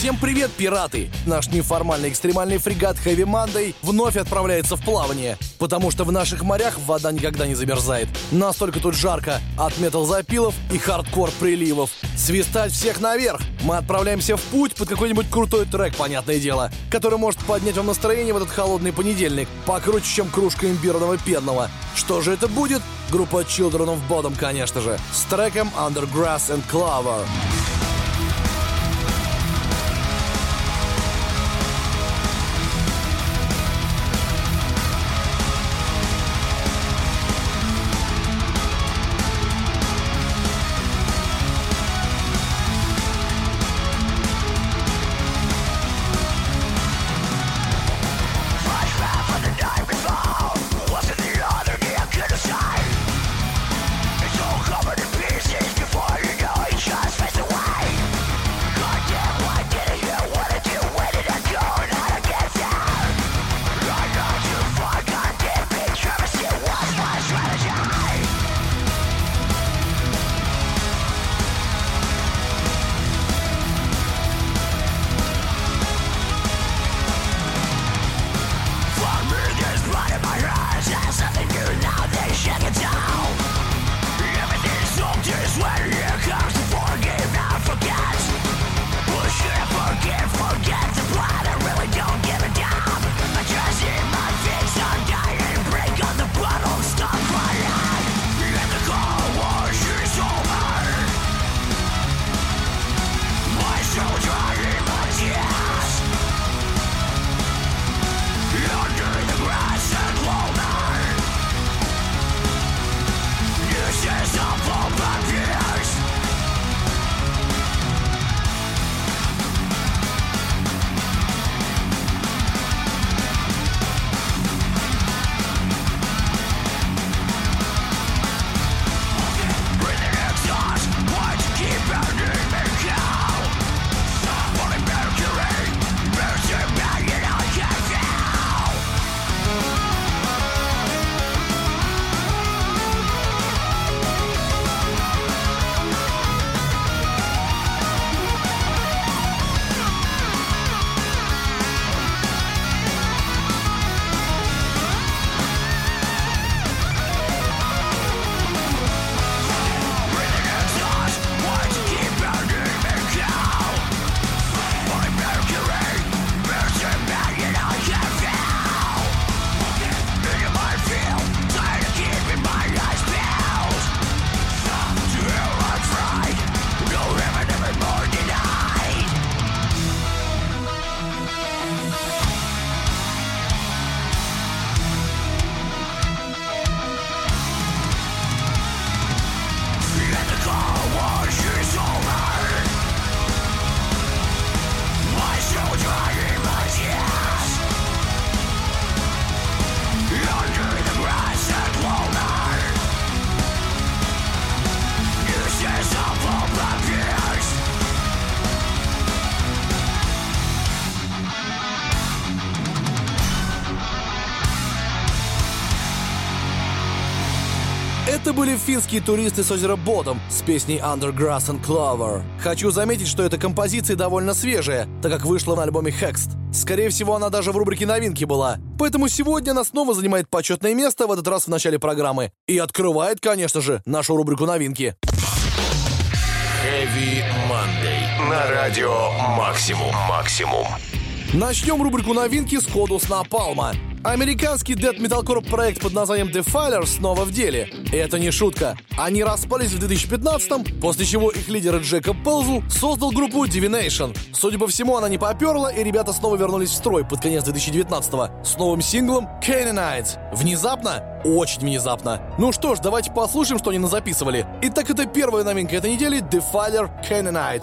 Всем привет, пираты! Наш неформальный экстремальный фрегат Heavy Monday вновь отправляется в плавание, потому что в наших морях вода никогда не замерзает. Настолько тут жарко от метал-запилов и хардкор приливов. Свистать всех наверх! Мы отправляемся в путь под какой-нибудь крутой трек, понятное дело, который может поднять вам настроение в этот холодный понедельник, покруче, чем кружка имбирного пенного. Что же это будет? Группа Children of Bodom, конечно же, с треком Under Grass and Clover. Были финские туристы с озера Бодом с песней Under Grass and Clover. Хочу заметить, что эта композиция довольно свежая, так как вышла на альбоме Hext. Скорее всего, она даже в рубрике новинки была. Поэтому сегодня она снова занимает почетное место, в этот раз в начале программы. И открывает, конечно же, нашу рубрику новинки. Heavy Monday. На радио «Максимум». «Максимум». Начнем рубрику новинки с коду с Напалма. Американский дед металкор проект под названием Defiler снова в деле. Это не шутка. Они распались в 2015-м, после чего их лидер Джекоб Пелзу создал группу Divination. Судя по всему, она не поперла, и ребята снова вернулись в строй под конец 2019-го с новым синглом Canaanite. Внезапно? Очень внезапно. Ну что ж, давайте послушаем, что они назаписывали. Итак, это первая новинка этой недели Defiler Canaanite.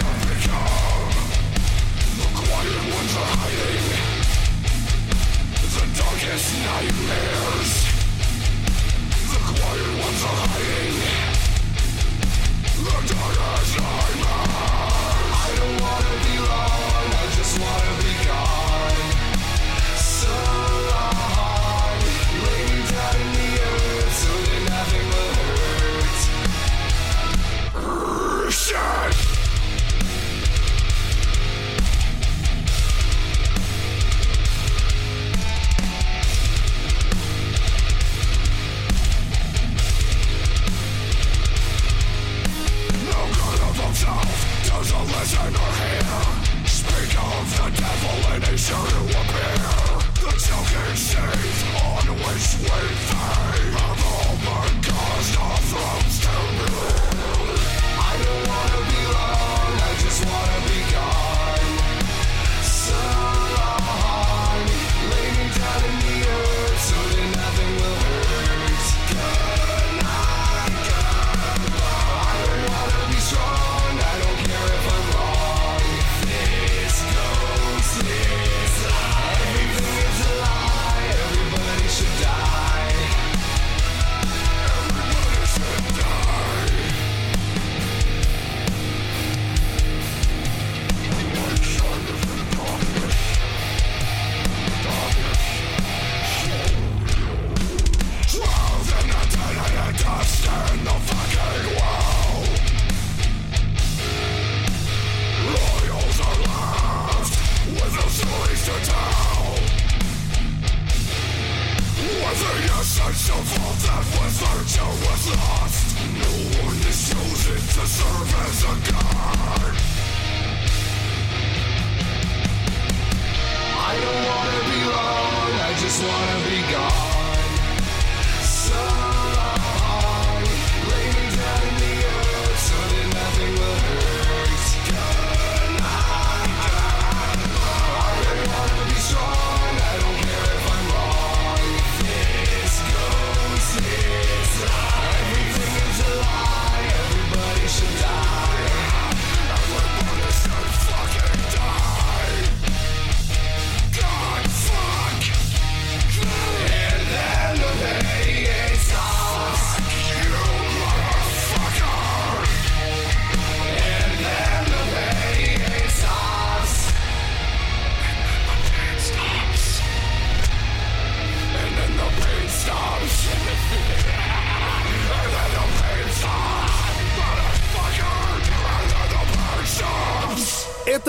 darkest nightmares. The quiet ones are hiding. The darkest nightmares. I don't wanna be long, I just wanna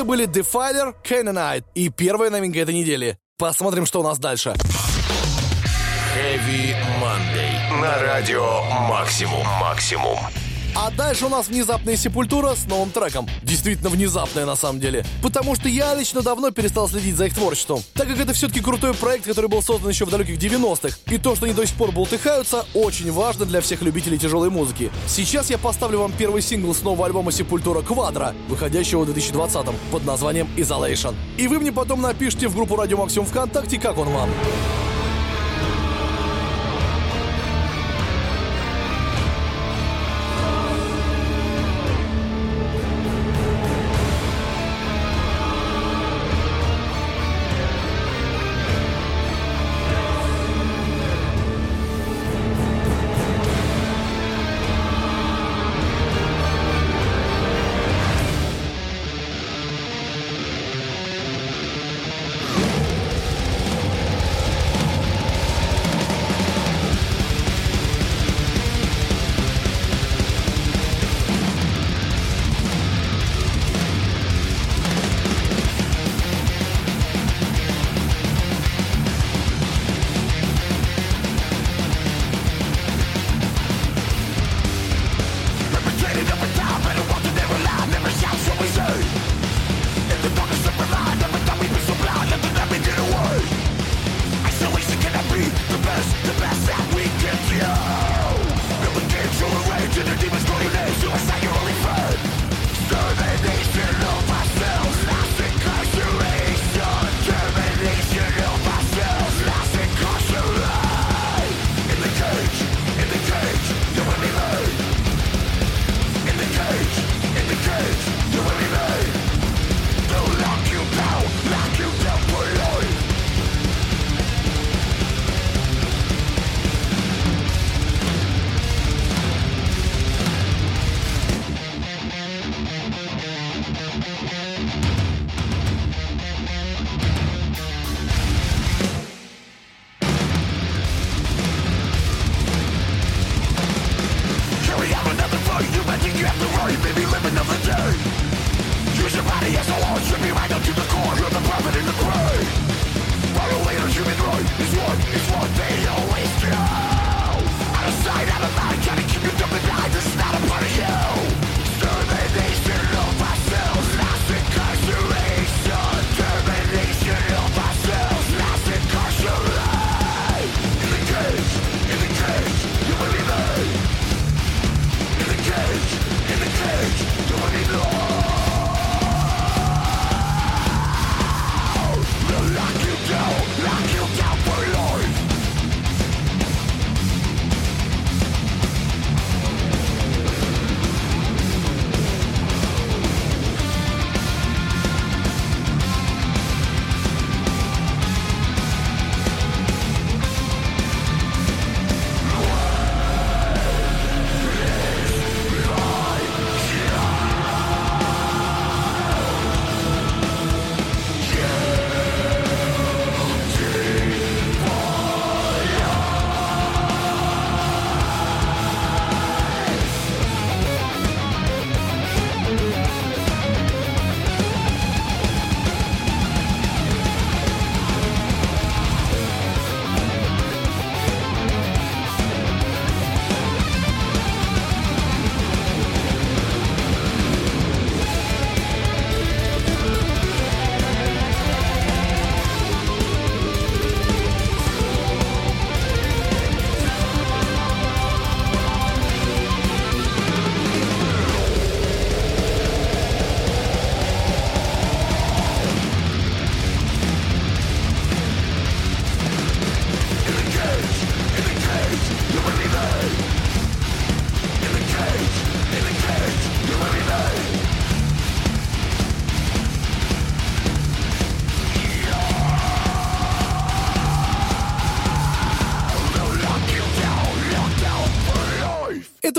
Это были Defiler, Canaanite и первая новинка этой недели. Посмотрим, что у нас дальше. Heavy Monday. На радио Максимум. Максимум. А дальше у нас внезапная сепультура с новым треком. Действительно внезапная на самом деле. Потому что я лично давно перестал следить за их творчеством. Так как это все-таки крутой проект, который был создан еще в далеких 90-х. И то, что они до сих пор болтыхаются, очень важно для всех любителей тяжелой музыки. Сейчас я поставлю вам первый сингл с нового альбома Сепультура Квадро, выходящего в 2020-м под названием Isolation. И вы мне потом напишите в группу Радио Максимум ВКонтакте, как он вам.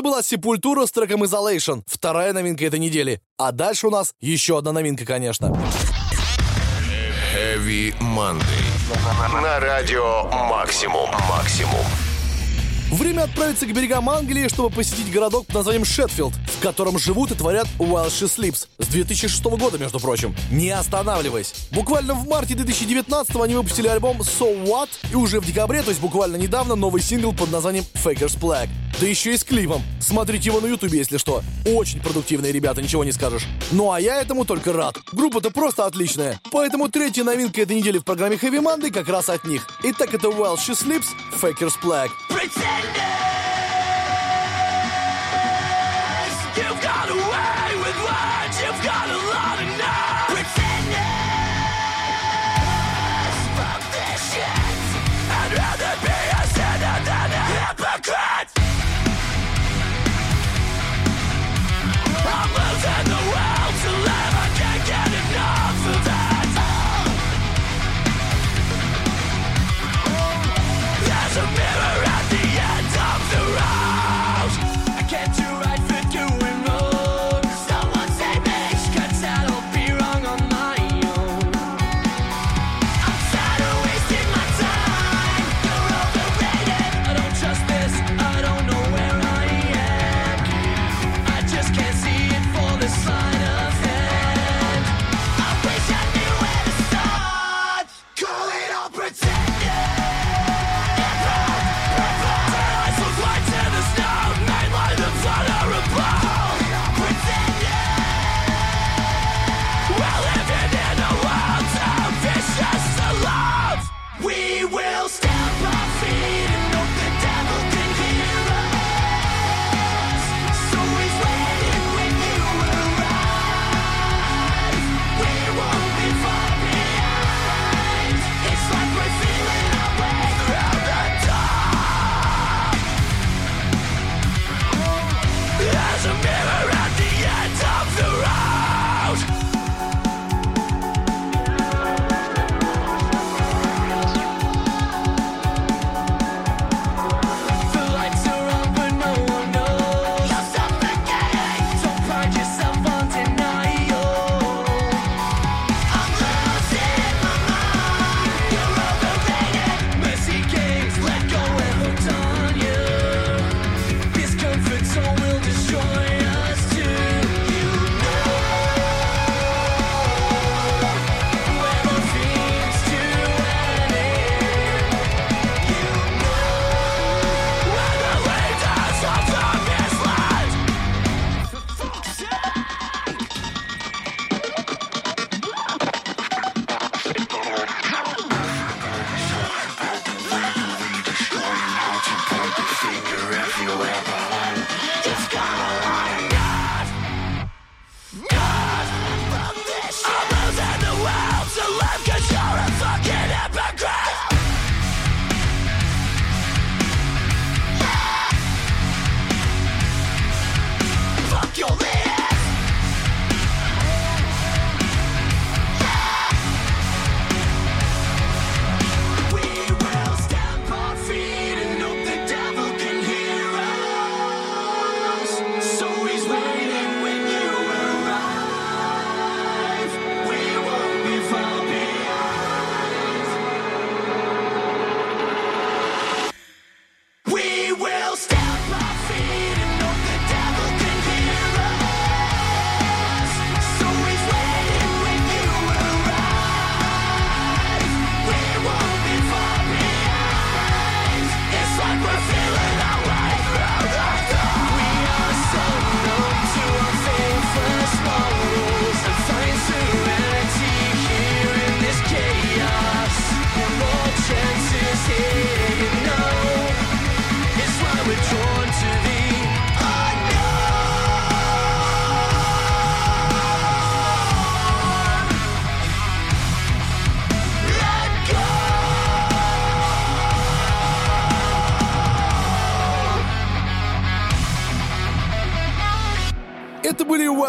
была Сепультура с треком Isolation. Вторая новинка этой недели. А дальше у нас еще одна новинка, конечно. Heavy Monday. На радио Максимум. Максимум. Время отправиться к берегам Англии, чтобы посетить городок под названием Шетфилд, в котором живут и творят Welsh Sleeps с 2006 года, между прочим, не останавливаясь. Буквально в марте 2019 они выпустили альбом So What, и уже в декабре, то есть буквально недавно, новый сингл под названием Faker's Black. Да еще и с клипом. Смотрите его на ютубе, если что. Очень продуктивные ребята, ничего не скажешь. Ну а я этому только рад. Группа-то просто отличная. Поэтому третья новинка этой недели в программе Heavy Monday как раз от них. Итак, это Welsh Sleeps, Faker's Black. Pretend! Lightning!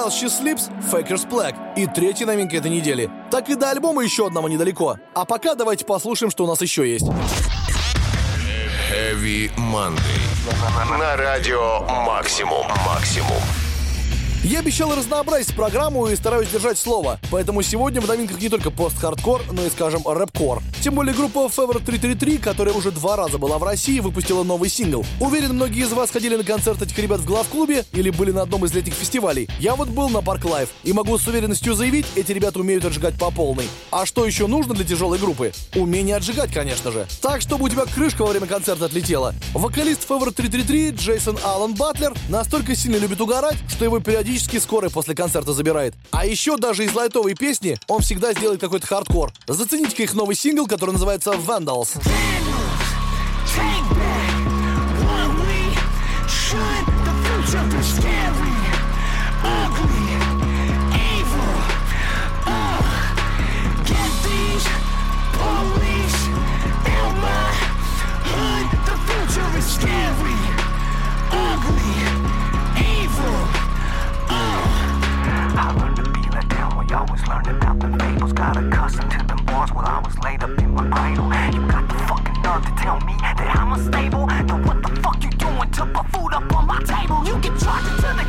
материал «She Sleeps» Fakers Black. И третья новинка этой недели. Так и до альбома еще одного недалеко. А пока давайте послушаем, что у нас еще есть. Heavy Monday. На радио «Максимум». «Максимум». Я обещал разнообразить программу и стараюсь держать слово, поэтому сегодня в новинках не только пост-хардкор, но и, скажем, рэп-кор. Тем более группа Fever 333, которая уже два раза была в России, выпустила новый сингл. Уверен, многие из вас ходили на концерт этих ребят в главклубе или были на одном из летних фестивалей. Я вот был на Park Live и могу с уверенностью заявить, эти ребята умеют отжигать по полной. А что еще нужно для тяжелой группы? Умение отжигать, конечно же. Так, чтобы у тебя крышка во время концерта отлетела. Вокалист Fever 333 Джейсон Аллен Батлер настолько сильно любит угорать, что его периодически периодически скорой после концерта забирает. А еще даже из лайтовой песни он всегда сделает какой-то хардкор. Зацените-ка их новый сингл, который называется «Vandals». Scary, learned about the fables. Got accustomed to them bars while I was laid up in my cradle. You got the fucking nerve to tell me that I'm unstable. Then what the fuck you doing to put food up on my table? You can charge it to the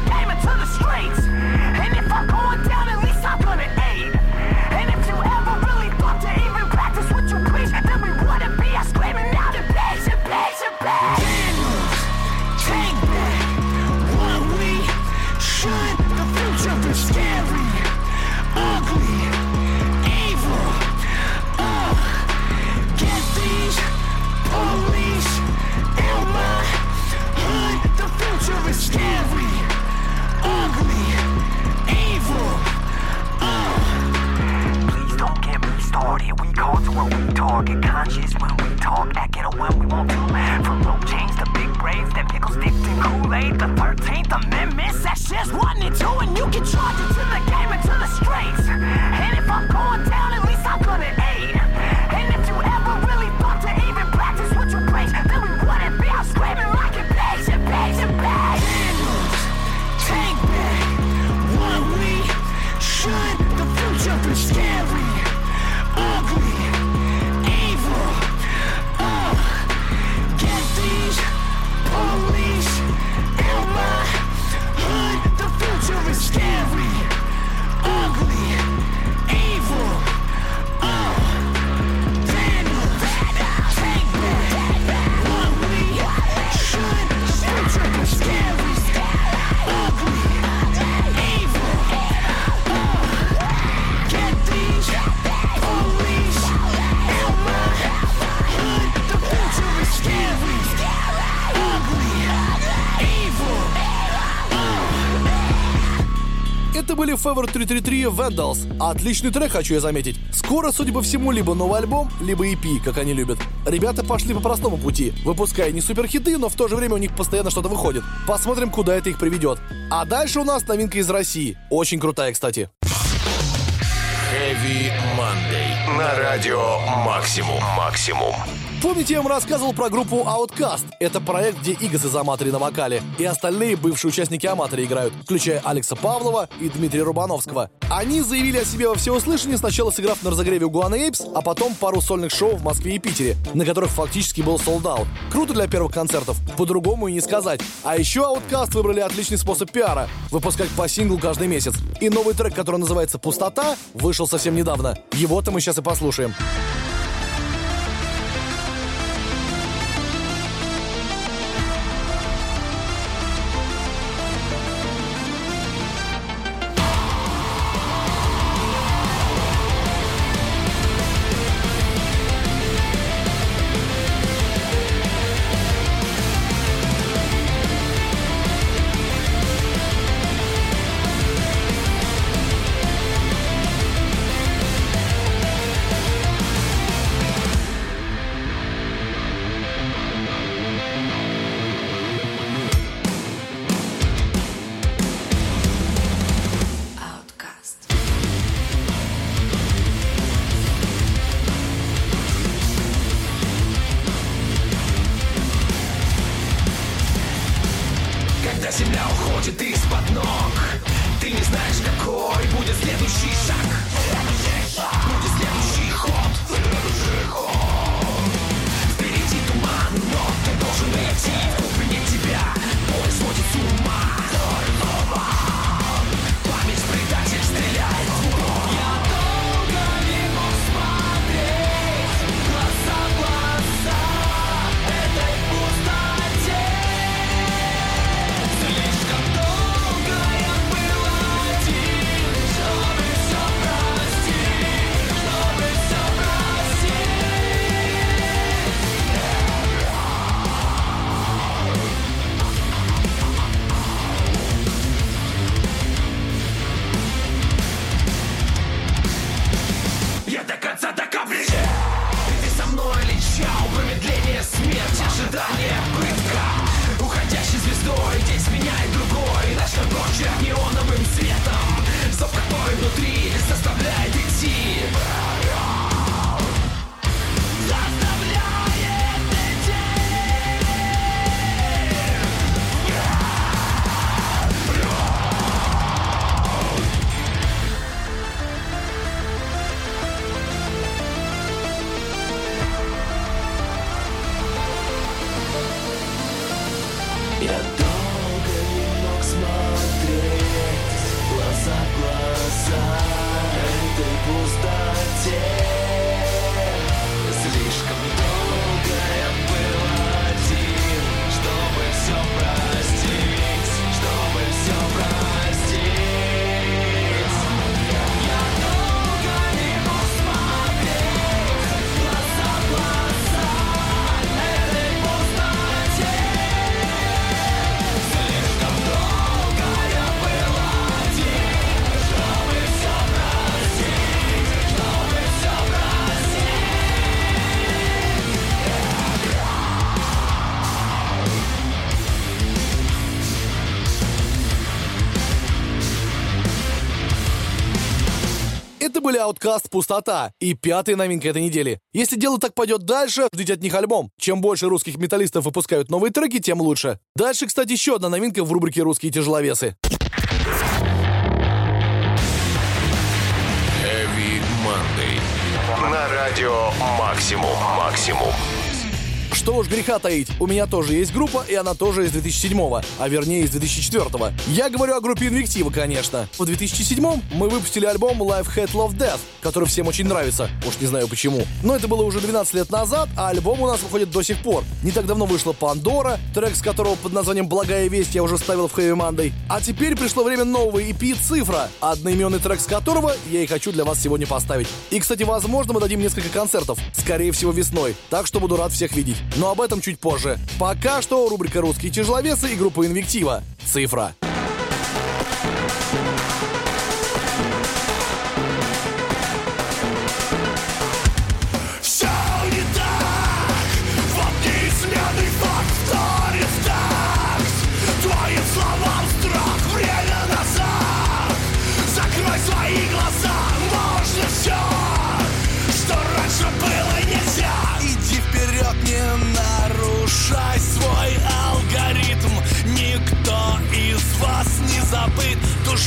Это были Fever 333 Vandals. Отличный трек, хочу я заметить. Скоро, судя по всему, либо новый альбом, либо EP, как они любят. Ребята пошли по простому пути, выпуская не суперхиты, но в то же время у них постоянно что-то выходит. Посмотрим, куда это их приведет. А дальше у нас новинка из России. Очень крутая, кстати. Heavy Monday. На радио «Максимум». «Максимум». Помните, я вам рассказывал про группу Outcast? Это проект, где Игас из Аматори на вокале, и остальные бывшие участники Аматори играют, включая Алекса Павлова и Дмитрия Рубановского. Они заявили о себе во всеуслышание, сначала сыграв на разогреве Гуана Эйпс, а потом пару сольных шоу в Москве и Питере, на которых фактически был солдат. Круто для первых концертов, по-другому и не сказать. А еще Outcast выбрали отличный способ пиара — выпускать по синглу каждый месяц. И новый трек, который называется «Пустота», вышел совсем недавно. Его-то мы сейчас и послушаем. Outcast «Пустота» и пятая новинка этой недели. Если дело так пойдет дальше, ждите от них альбом. Чем больше русских металлистов выпускают новые треки, тем лучше. Дальше, кстати, еще одна новинка в рубрике «Русские тяжеловесы». Heavy Monday. На радио «Максимум». «Максимум». Что уж греха таить, у меня тоже есть группа, и она тоже из 2007-го, а вернее из 2004-го. Я говорю о группе Инвектива, конечно. В 2007-м мы выпустили альбом Life Head Love Death, который всем очень нравится, уж не знаю почему. Но это было уже 12 лет назад, а альбом у нас выходит до сих пор. Не так давно вышла Пандора, трек с которого под названием «Благая весть» я уже ставил в Heavy Monday. А теперь пришло время нового EP «Цифра», одноименный трек с которого я и хочу для вас сегодня поставить. И, кстати, возможно, мы дадим несколько концертов, скорее всего весной, так что буду рад всех видеть но об этом чуть позже. Пока что рубрика «Русские тяжеловесы» и группа «Инвектива». Цифра.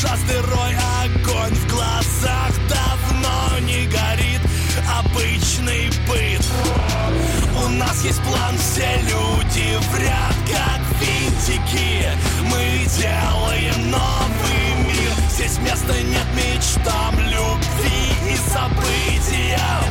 Душа сырой, огонь в глазах давно не горит. Обычный быт. У нас есть план, все люди в ряд, как винтики. Мы делаем новый мир. Здесь места нет мечтам, любви и событиям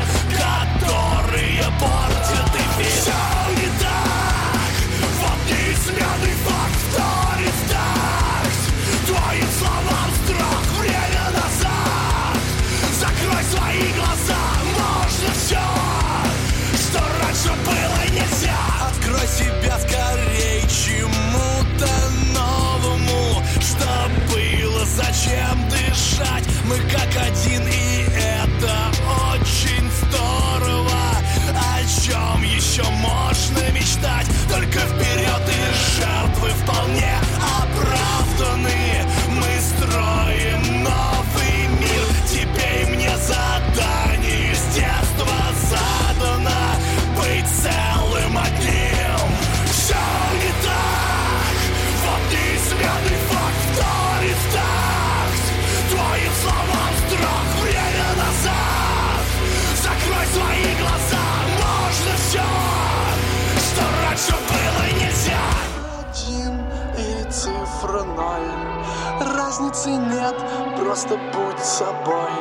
просто будь собой.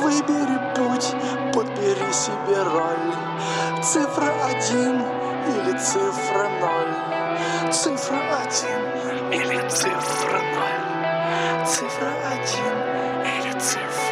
Выбери путь, подбери себе роль. Цифра один или цифра ноль? Цифра один или цифра ноль? Цифра один или цифра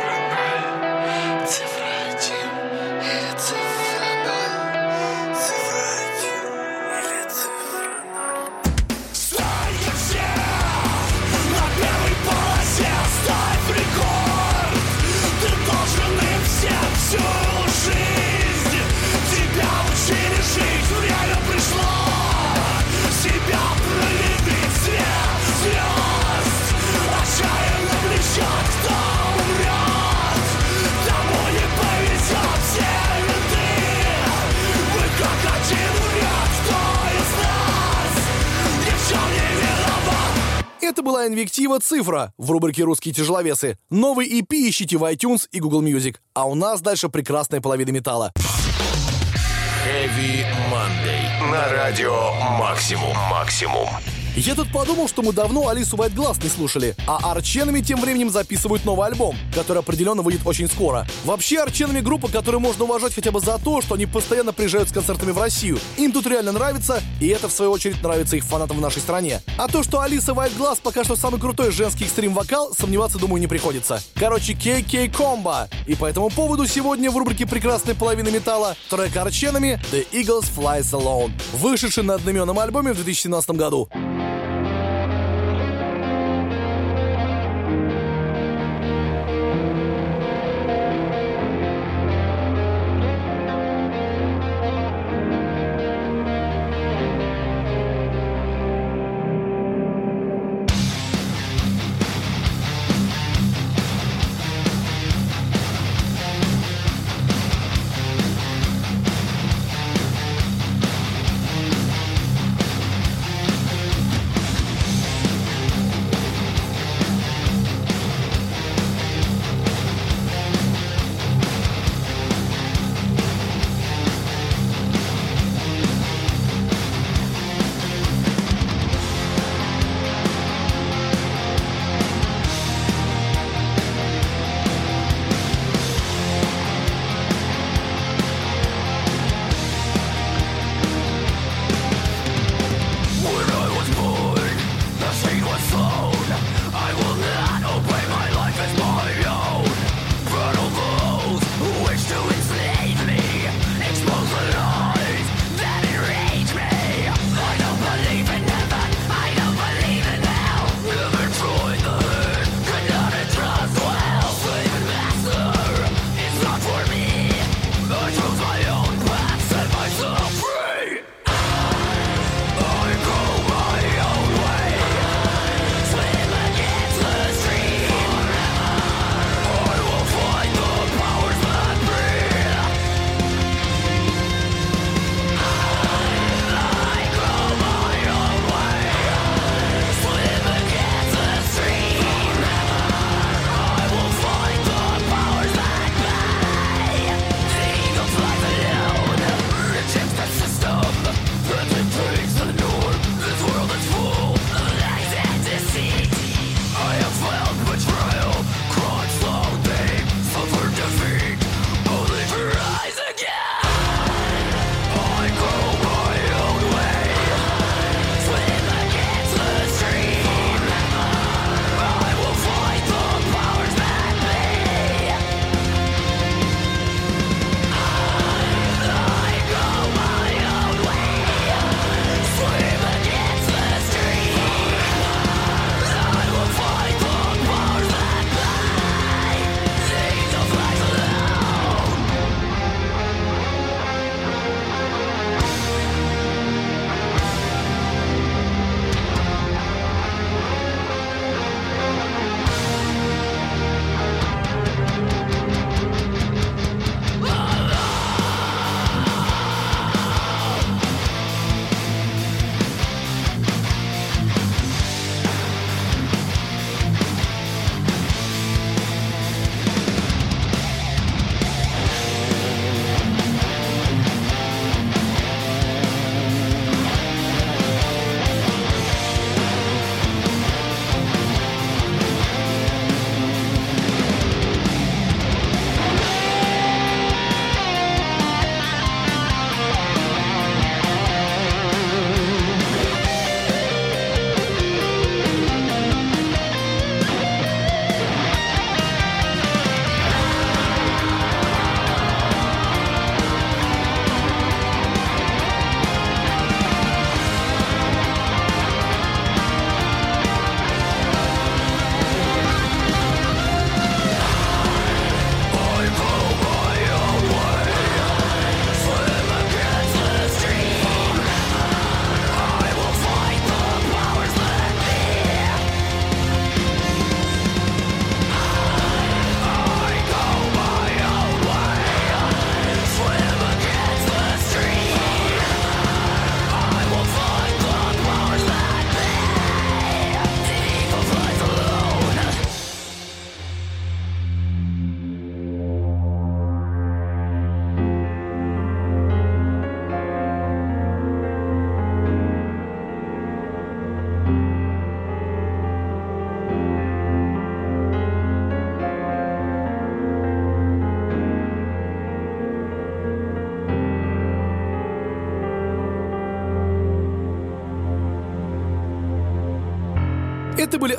Инвектива «Цифра» в рубрике «Русские тяжеловесы». Новый EP ищите в iTunes и Google Music. А у нас дальше прекрасная половина металла. Heavy Monday. На радио «Максимум». «Максимум». Я тут подумал, что мы давно Алису Вайтглаз не слушали, а Арченами тем временем записывают новый альбом, который определенно выйдет очень скоро. Вообще Арченами группа, которую можно уважать хотя бы за то, что они постоянно приезжают с концертами в Россию. Им тут реально нравится, и это в свою очередь нравится их фанатам в нашей стране. А то, что Алиса Вайтглаз пока что самый крутой женский экстрим-вокал, сомневаться, думаю, не приходится. Короче, KK Комбо. И по этому поводу сегодня в рубрике «Прекрасная половина металла» трек Арченами «The Eagles Flies Alone», вышедший на одноименном альбоме в 2017 году.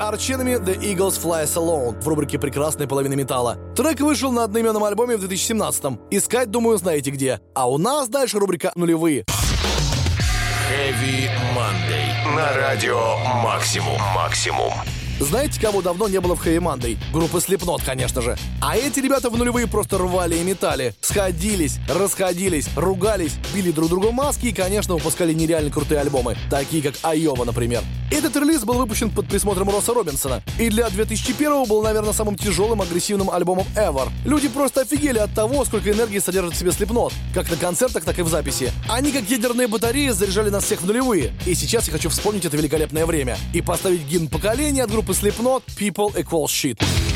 Arch The Eagles Flies Alone в рубрике «Прекрасная половина металла». Трек вышел на одноименном альбоме в 2017-м. Искать, думаю, знаете где. А у нас дальше рубрика «Нулевые». Heavy Monday. На радио «Максимум». «Максимум». Знаете, кого давно не было в Хэви Мандой? Группы Слепнот, конечно же. А эти ребята в нулевые просто рвали и метали. Сходились, расходились, ругались, били друг другу маски и, конечно, выпускали нереально крутые альбомы, такие как Айова, например. Этот релиз был выпущен под присмотром Росса Робинсона. И для 2001 был, наверное, самым тяжелым агрессивным альбомом ever. Люди просто офигели от того, сколько энергии содержит в себе Слепнот. Как на концертах, так и в записи. Они, как ядерные батареи, заряжали нас всех в нулевые. И сейчас я хочу вспомнить это великолепное время. И поставить гимн поколения от группы группы Slipknot People Equal Shit.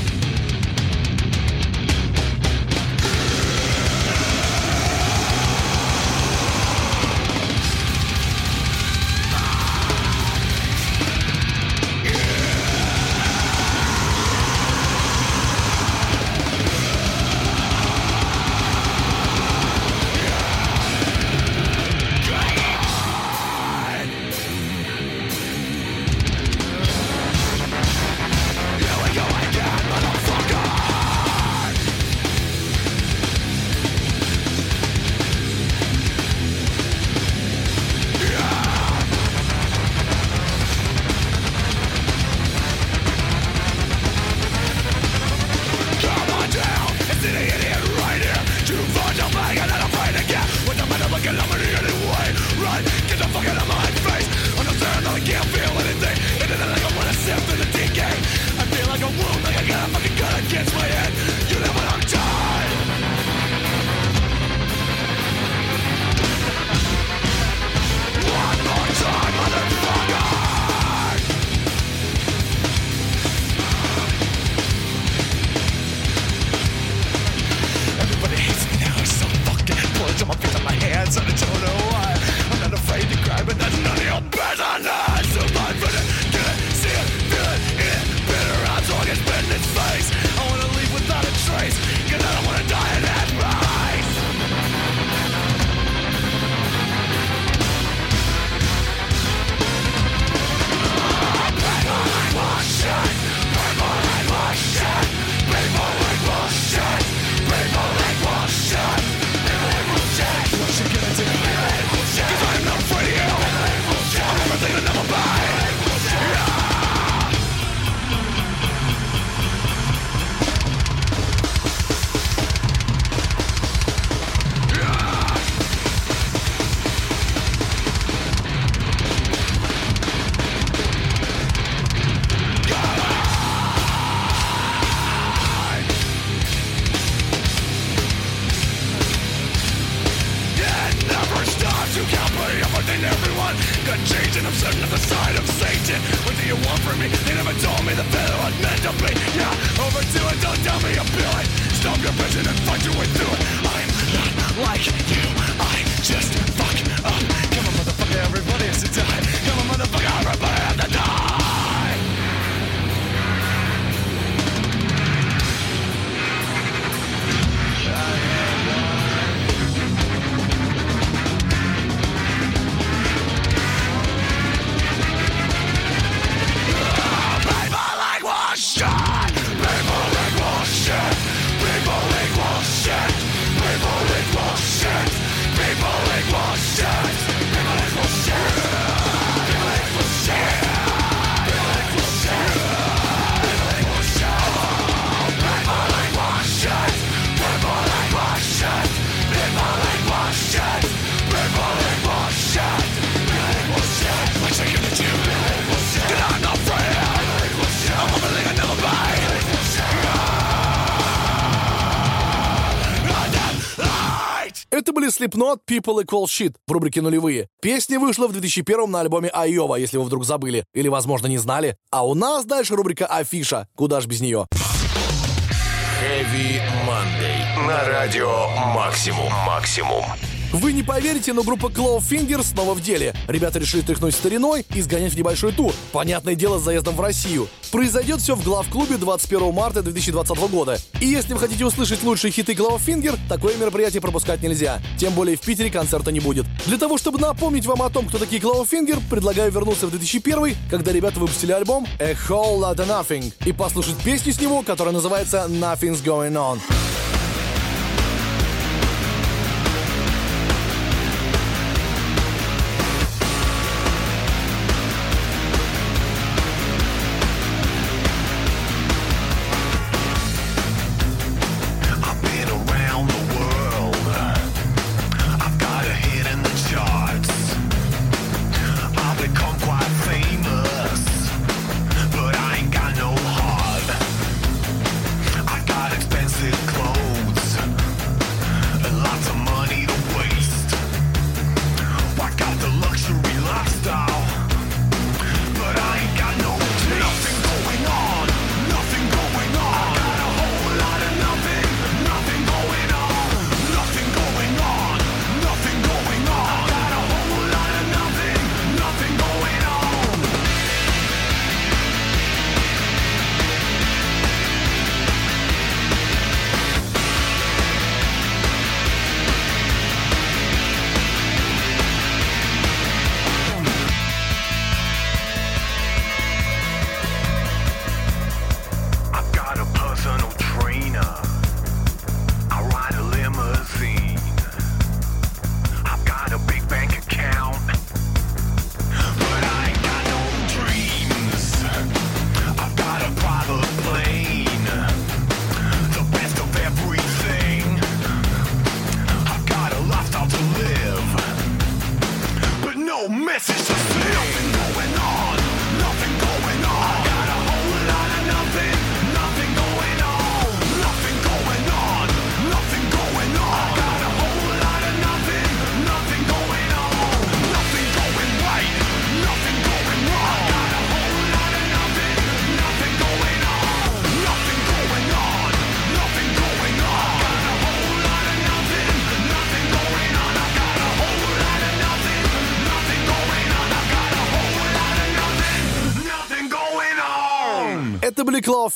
Slipknot People Equal Shit в рубрике «Нулевые». Песня вышла в 2001 на альбоме Айова, если вы вдруг забыли. Или, возможно, не знали. А у нас дальше рубрика «Афиша». Куда ж без нее? Heavy Monday. На радио «Максимум». «Максимум». Вы не поверите, но группа Clawfinger снова в деле. Ребята решили тряхнуть стариной и сгонять в небольшой тур. Понятное дело, с заездом в Россию. Произойдет все в главклубе 21 марта 2020 года. И если вы хотите услышать лучшие хиты Clawfinger, такое мероприятие пропускать нельзя. Тем более в Питере концерта не будет. Для того, чтобы напомнить вам о том, кто такие Clawfinger, предлагаю вернуться в 2001, когда ребята выпустили альбом A Whole Lotta Nothing и послушать песню с него, которая называется Nothing's Going On.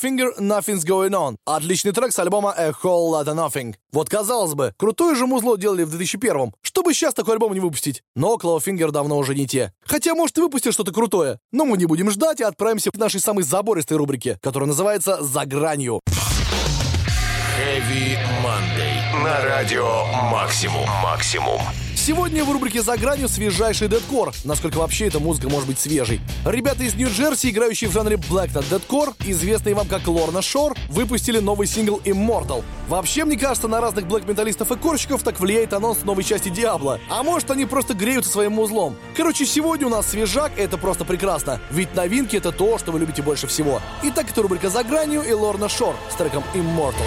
Clawfinger Nothing's Going On. Отличный трек с альбома A Whole Lotta Nothing. Вот казалось бы, крутое же музло делали в 2001 Чтобы сейчас такой альбом не выпустить. Но Clawfinger давно уже не те. Хотя, может, и выпустят что-то крутое. Но мы не будем ждать и отправимся к нашей самой забористой рубрике, которая называется «За гранью». Heavy Monday. На радио Максимум. Максимум. Сегодня в рубрике «За гранью» свежайший дедкор. Насколько вообще эта музыка может быть свежей. Ребята из Нью-Джерси, играющие в жанре Black Deadcore, известные вам как Лорна Шор, выпустили новый сингл Immortal. Вообще, мне кажется, на разных блэк-металлистов и корщиков так влияет анонс новой части Диабло. А может, они просто греются своим узлом. Короче, сегодня у нас свежак, это просто прекрасно. Ведь новинки — это то, что вы любите больше всего. Итак, это рубрика «За гранью» и Лорна Шор с треком Immortal.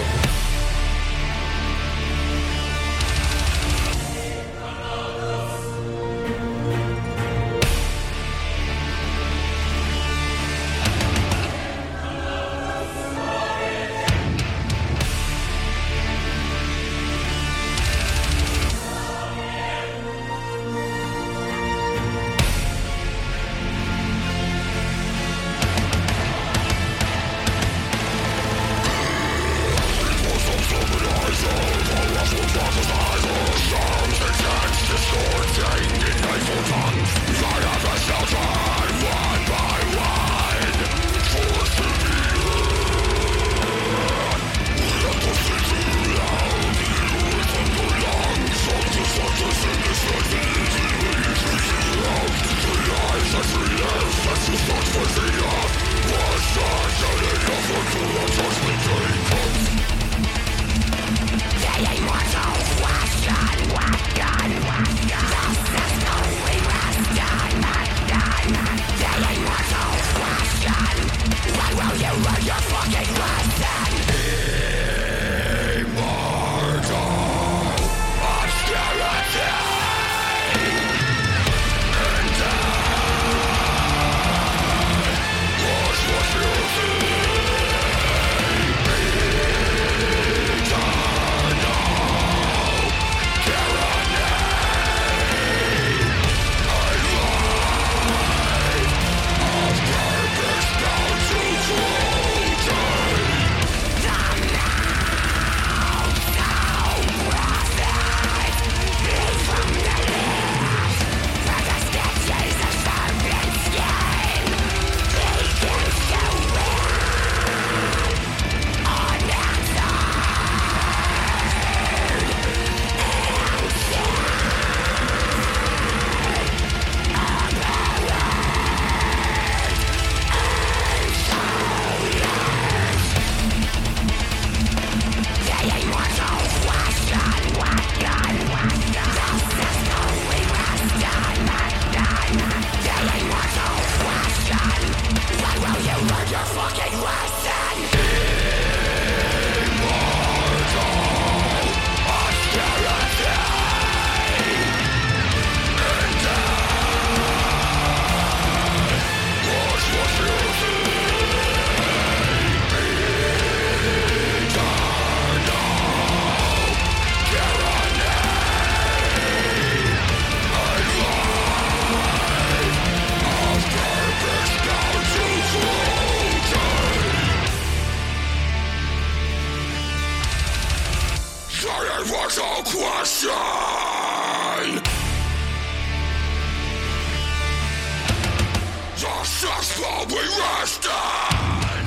That's what we rest on.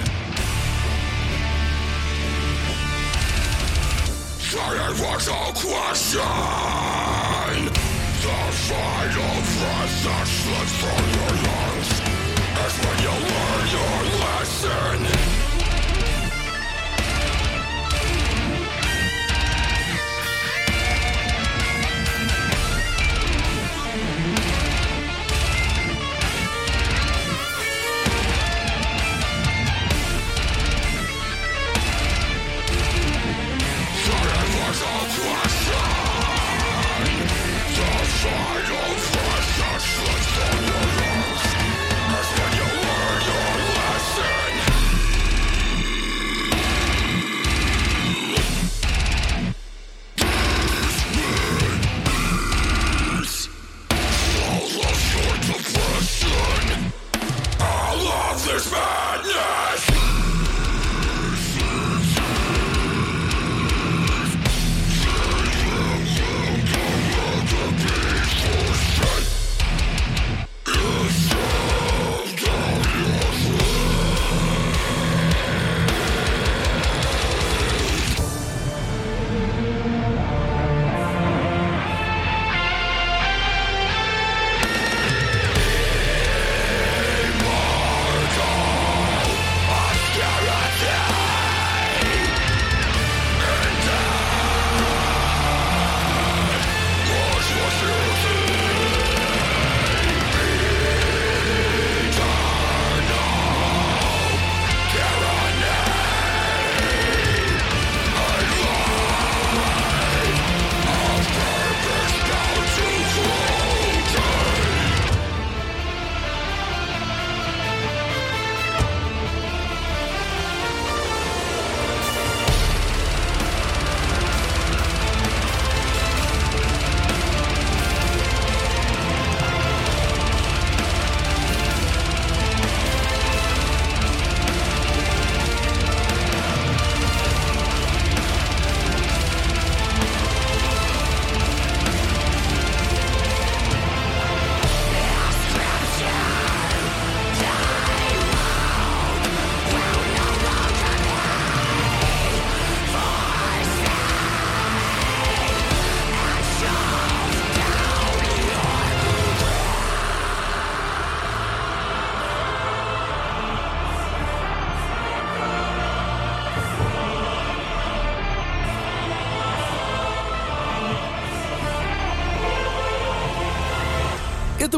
That it was a question. The final breath that slips from your lungs is when you learn your lesson.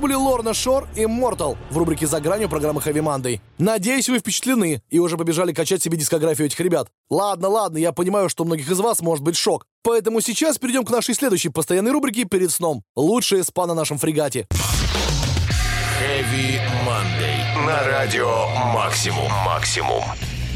Были Лорна Шор и Мортал в рубрике «За гранью» программы Heavy Monday. Надеюсь, вы впечатлены и уже побежали качать себе дискографию этих ребят. Ладно, ладно, я понимаю, что у многих из вас может быть шок. Поэтому сейчас перейдем к нашей следующей постоянной рубрике «Перед сном». Лучшие спа на нашем фрегате. Heavy Monday. На радио «Максимум». «Максимум».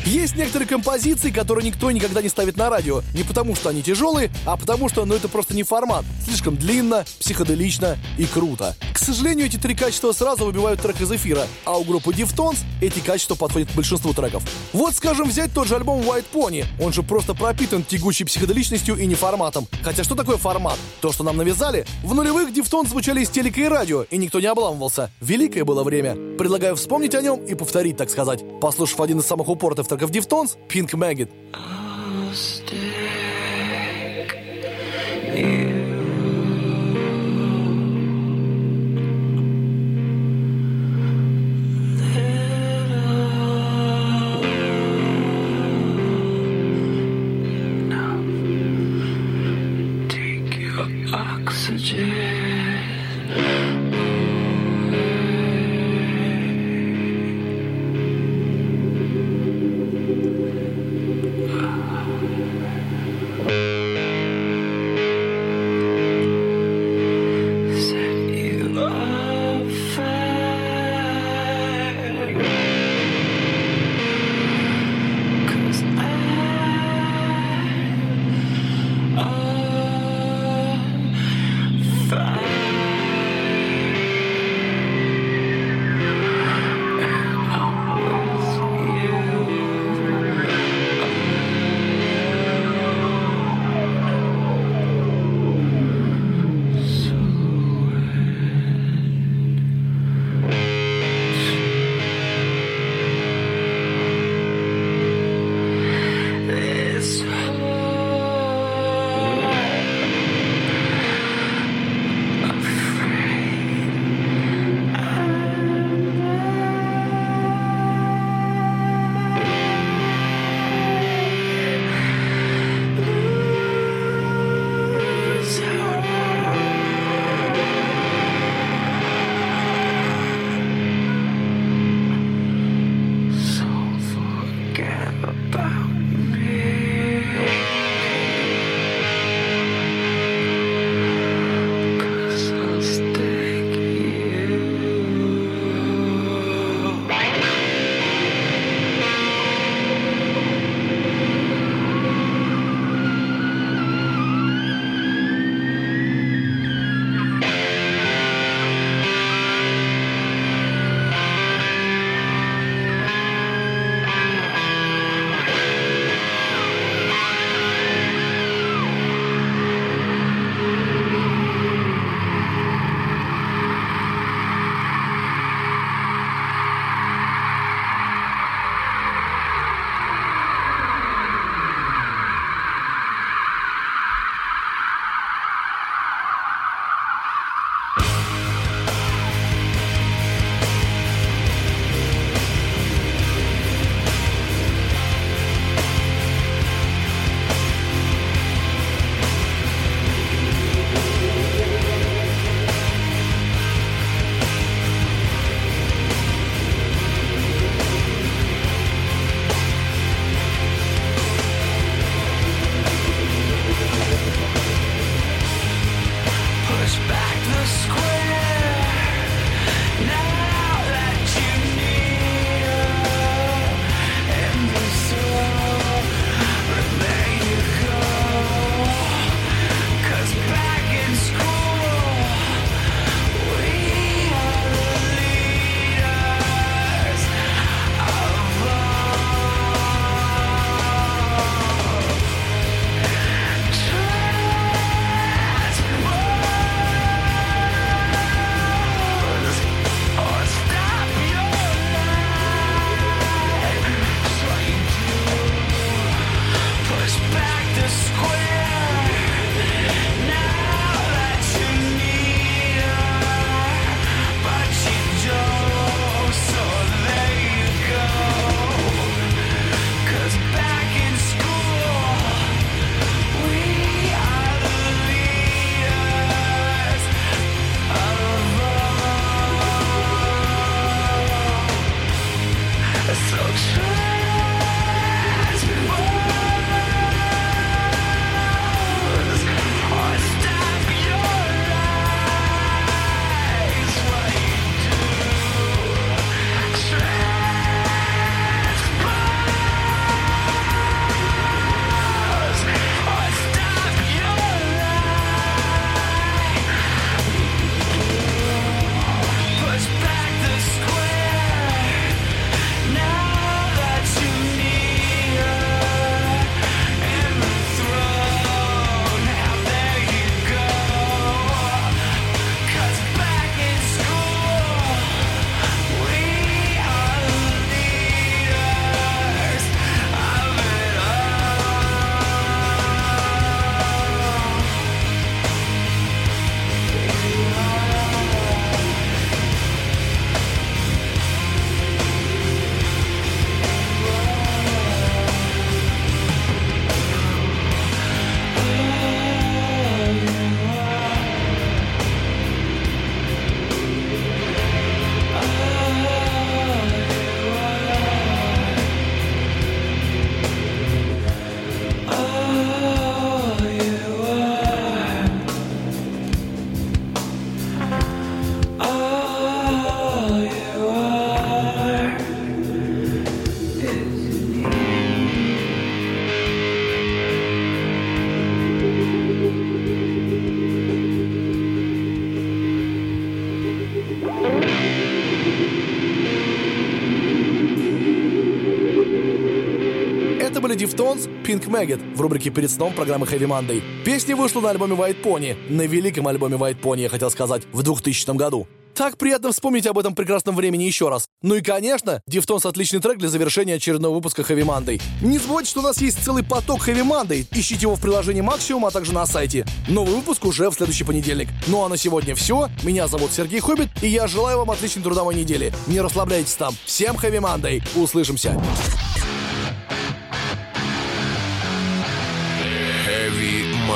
Есть некоторые композиции, которые никто никогда не ставит на радио. Не потому, что они тяжелые, а потому, что ну, это просто не формат. Слишком длинно, психоделично и круто. К сожалению, эти три качества сразу выбивают трек из эфира, а у группы Deftones эти качества подходят к большинству треков. Вот, скажем, взять тот же альбом White Pony. Он же просто пропитан тягучей психоделичностью и не форматом. Хотя что такое формат? То, что нам навязали? В нулевых Deftones звучали из телека и радио, и никто не обламывался. Великое было время. Предлагаю вспомнить о нем и повторить, так сказать. Послушав один из самых упоротых треков Deftones, Pink Maggot. Deftones Pink Maggot в рубрике «Перед сном» программы Heavy Monday. Песня вышла на альбоме White Pony, на великом альбоме White Pony, я хотел сказать, в 2000 году. Так приятно вспомнить об этом прекрасном времени еще раз. Ну и, конечно, Deftones отличный трек для завершения очередного выпуска Heavy Monday. Не забывайте, что у нас есть целый поток Heavy Monday. Ищите его в приложении Максимум, а также на сайте. Новый выпуск уже в следующий понедельник. Ну а на сегодня все. Меня зовут Сергей Хоббит, и я желаю вам отличной трудовой недели. Не расслабляйтесь там. Всем Heavy Monday. Услышимся.